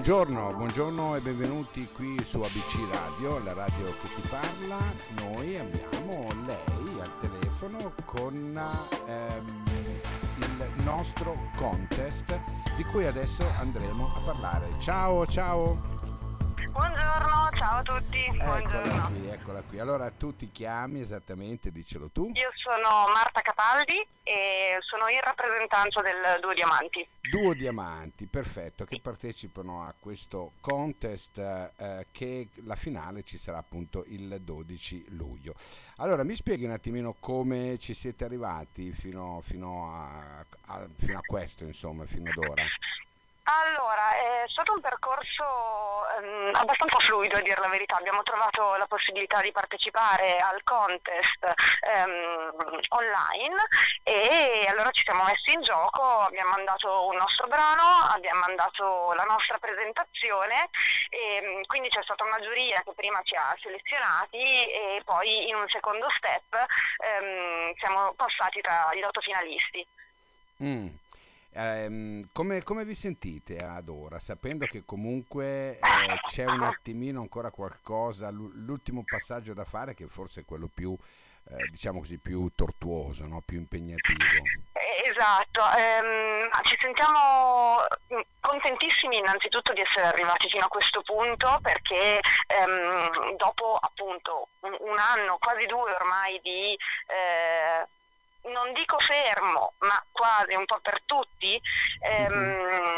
Buongiorno, buongiorno e benvenuti qui su ABC Radio, la radio che ti parla. Noi abbiamo lei al telefono con ehm, il nostro contest di cui adesso andremo a parlare. Ciao, ciao! Buongiorno, ciao a tutti. Eccola Buongiorno. qui, eccola qui. Allora tu ti chiami esattamente, dicelo tu. Io sono Marta Capaldi e sono in rappresentanza del Duo Diamanti. Duo Diamanti, perfetto, che partecipano a questo contest eh, che la finale ci sarà appunto il 12 luglio. Allora mi spieghi un attimino come ci siete arrivati fino, fino a, a- fino a questo, insomma, fino ad ora. Allora, è stato un percorso ehm, abbastanza fluido a dire la verità. Abbiamo trovato la possibilità di partecipare al contest ehm, online e allora ci siamo messi in gioco, abbiamo mandato un nostro brano, abbiamo mandato la nostra presentazione e mm, quindi c'è stata una giuria che prima ci ha selezionati e poi in un secondo step ehm, siamo passati tra gli otto finalisti. Mm. Ehm, come, come vi sentite ad ora, sapendo che comunque eh, c'è un attimino ancora qualcosa, l'u- l'ultimo passaggio da fare che forse è quello più, eh, diciamo così, più tortuoso, no? più impegnativo. Eh, Esatto, ehm, ci sentiamo mm, contentissimi innanzitutto di essere arrivati fino a questo punto perché ehm, dopo appunto un, un anno, quasi due ormai di... eh, non dico fermo, ma quasi un po' per tutti, ehm,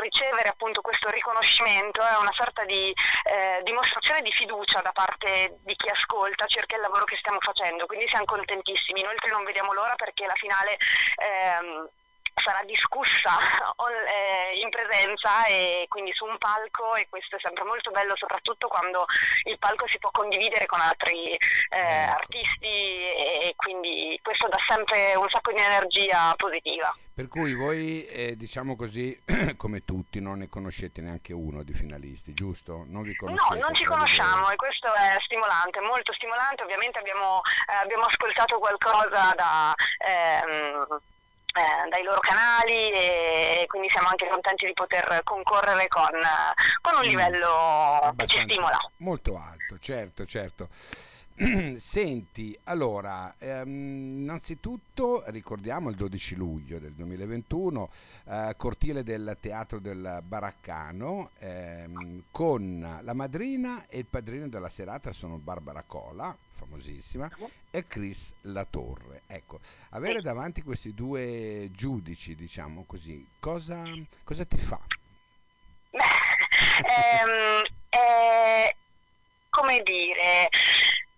ricevere appunto questo riconoscimento è una sorta di eh, dimostrazione di fiducia da parte di chi ascolta circa il lavoro che stiamo facendo, quindi siamo contentissimi. Inoltre non vediamo l'ora perché la finale ehm, sarà discussa eh, in presenza e quindi su un palco e questo è sempre molto bello soprattutto quando il palco si può condividere con altri eh, Ecco. artisti e quindi questo dà sempre un sacco di energia positiva. Per cui voi, eh, diciamo così, come tutti, non ne conoscete neanche uno di finalisti, giusto? Non vi No, conoscete? non ci conosciamo e questo è stimolante, molto stimolante. Ovviamente abbiamo, eh, abbiamo ascoltato qualcosa da, ehm, eh, dai loro canali e quindi siamo anche contenti di poter concorrere con, eh, con un Mm. livello che ci stimola. Molto alto, certo, certo. Senti, allora, ehm, innanzitutto ricordiamo il 12 luglio del 2021, eh, cortile del Teatro del Baraccano, ehm, con la madrina e il padrino della serata sono Barbara Cola, famosissima, e Chris Latorre. Ecco, avere davanti questi due giudici, diciamo così, cosa, cosa ti fa? Ehm, è, come dire,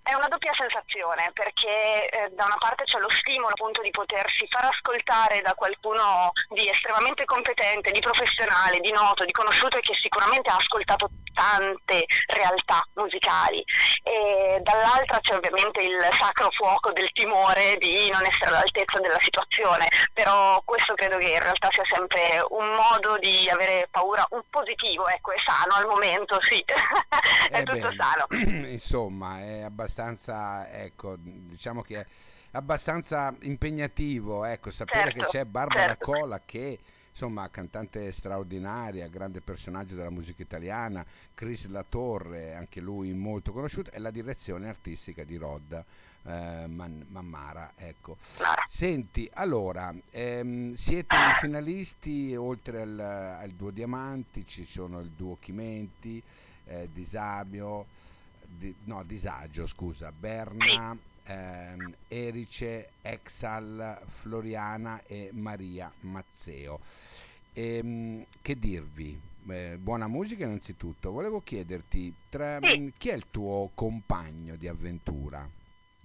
è una doppia sensazione perché eh, da una parte c'è lo stimolo appunto di potersi far ascoltare da qualcuno di estremamente competente, di professionale, di noto, di conosciuto e che sicuramente ha ascoltato tante realtà musicali e dall'altra c'è ovviamente il sacro fuoco del timore di non essere all'altezza della situazione, però questo credo che in realtà sia sempre un modo di avere paura, un positivo, ecco, è sano al momento, sì, è Eh tutto beh, sano. Insomma, è abbastanza, ecco, diciamo che è abbastanza impegnativo, ecco, sapere Certo, che c'è Barbara certo. Cola che, insomma, cantante straordinaria, grande personaggio della musica italiana, Chris Latorre, anche lui molto conosciuto, e la direzione artistica di Rod eh, Man- Mammara, ecco. Senti, allora, ehm, siete i finalisti, oltre al, al duo Diamanti ci sono il duo Chimenti, eh, Disabio, di- no, Disagio, scusa, Berna, ehm, Erice, Exal, Floriana e Maria Mazzeo. Ehm, che dirvi? Eh, buona musica innanzitutto. Volevo chiederti, tra- Sì. chi è il tuo compagno di avventura?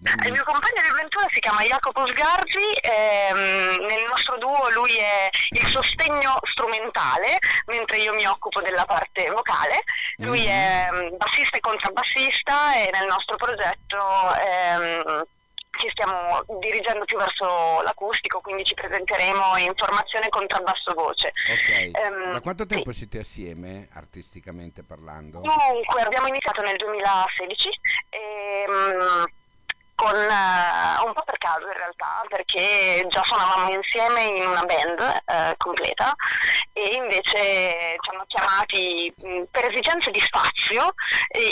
Il mio compagno di avventura si chiama Jacopo Sgarzi, ehm, nel nostro duo lui è il sostegno strumentale, mentre io mi occupo della parte vocale. Lui Mhm. è mm, bassista e contrabbassista e nel nostro progetto ehm, ci stiamo dirigendo più verso l'acustico, quindi ci presenteremo in formazione contrabbasso voce. Ok, Ehm, da quanto sì. tempo siete assieme, artisticamente parlando? Dunque, abbiamo iniziato nel 2016 e mm, con, uh, un po' per caso in realtà, perché già suonavamo insieme in una band uh, completa e invece chiamati mh, per esigenze di spazio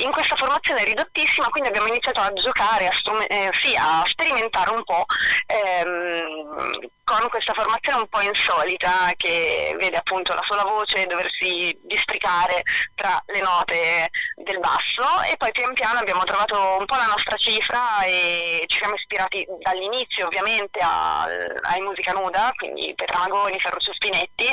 in questa formazione ridottissima, quindi abbiamo iniziato a giocare, a, eh, sì, a sperimentare un po' ehm, con questa formazione un po' insolita che vede appunto la sola voce doversi districare tra le note del basso e poi pian piano abbiamo trovato un po' la nostra cifra e ci siamo ispirati dall'inizio ovviamente ai Musica Nuda, quindi Petra Magoni, Ferruccio Spinetti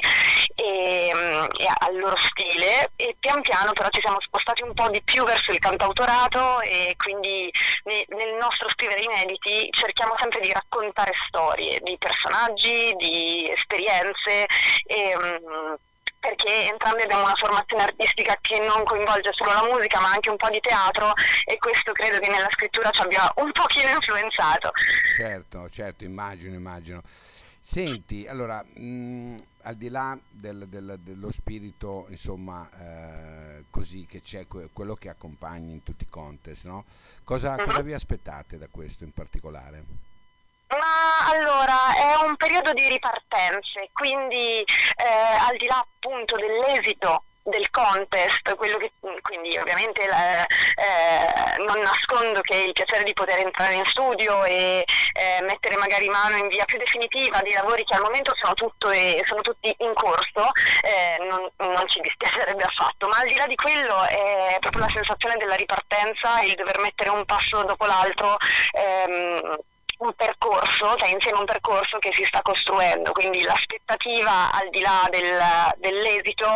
e, e, al loro stile e pian piano però ci siamo spostati un po' di più verso il cantautorato e quindi nel nostro scrivere inediti cerchiamo sempre di raccontare storie di personaggi personaggi, di esperienze. E, mm, perché entrambi abbiamo una formazione artistica che non coinvolge solo la musica ma anche un po' di teatro e questo credo che nella scrittura ci abbia un pochino influenzato. Certo, certo, immagino, immagino. Senti, allora, mh, mm, al di là del, del, dello spirito, insomma, eh, così che c'è que- quello che accompagna in tutti i contest, no? Cosa, uh-huh. cosa vi aspettate da questo in particolare? Ma allora è un periodo di ripartenze, quindi eh, al di là appunto dell'esito del contest, che, quindi ovviamente eh, non nascondo che il piacere di poter entrare in studio e eh, mettere magari mano in via più definitiva dei lavori che al momento sono, e, sono tutti in corso, eh, non, non, ci dispiacerebbe affatto, ma al di là di quello è proprio la sensazione della ripartenza, il dover mettere un passo dopo l'altro. Ehm, un percorso, cioè insieme a un percorso che si sta costruendo, quindi l'aspettativa al di là del, dell'esito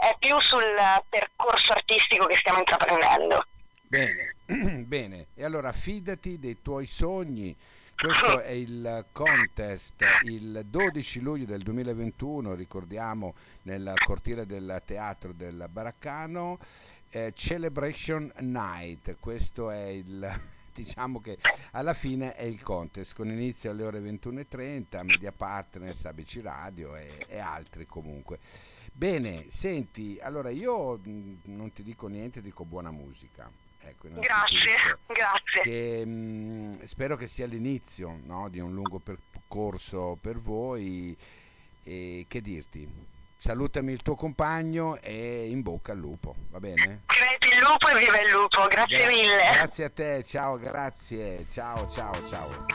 è più sul percorso artistico che stiamo intraprendendo. Bene, bene, e allora fidati dei tuoi sogni. Questo è il contest il 12 luglio del 2021, ricordiamo nel cortile del teatro del Baraccano, eh, Celebration Night, questo è il diciamo che alla fine è il contest con inizio alle ore 21.30, Media Partners, ABC Radio e, e altri comunque. Bene, senti, allora io mh, non ti dico niente, dico buona musica. Ecco, grazie, grazie. Che, mh, spero che sia l'inizio no, di un lungo percorso per voi e che dirti? salutami il tuo compagno e in bocca al lupo, va bene? Crepi il lupo e viva il lupo, grazie Gra- mille. Grazie a te, ciao, grazie, ciao, ciao, ciao.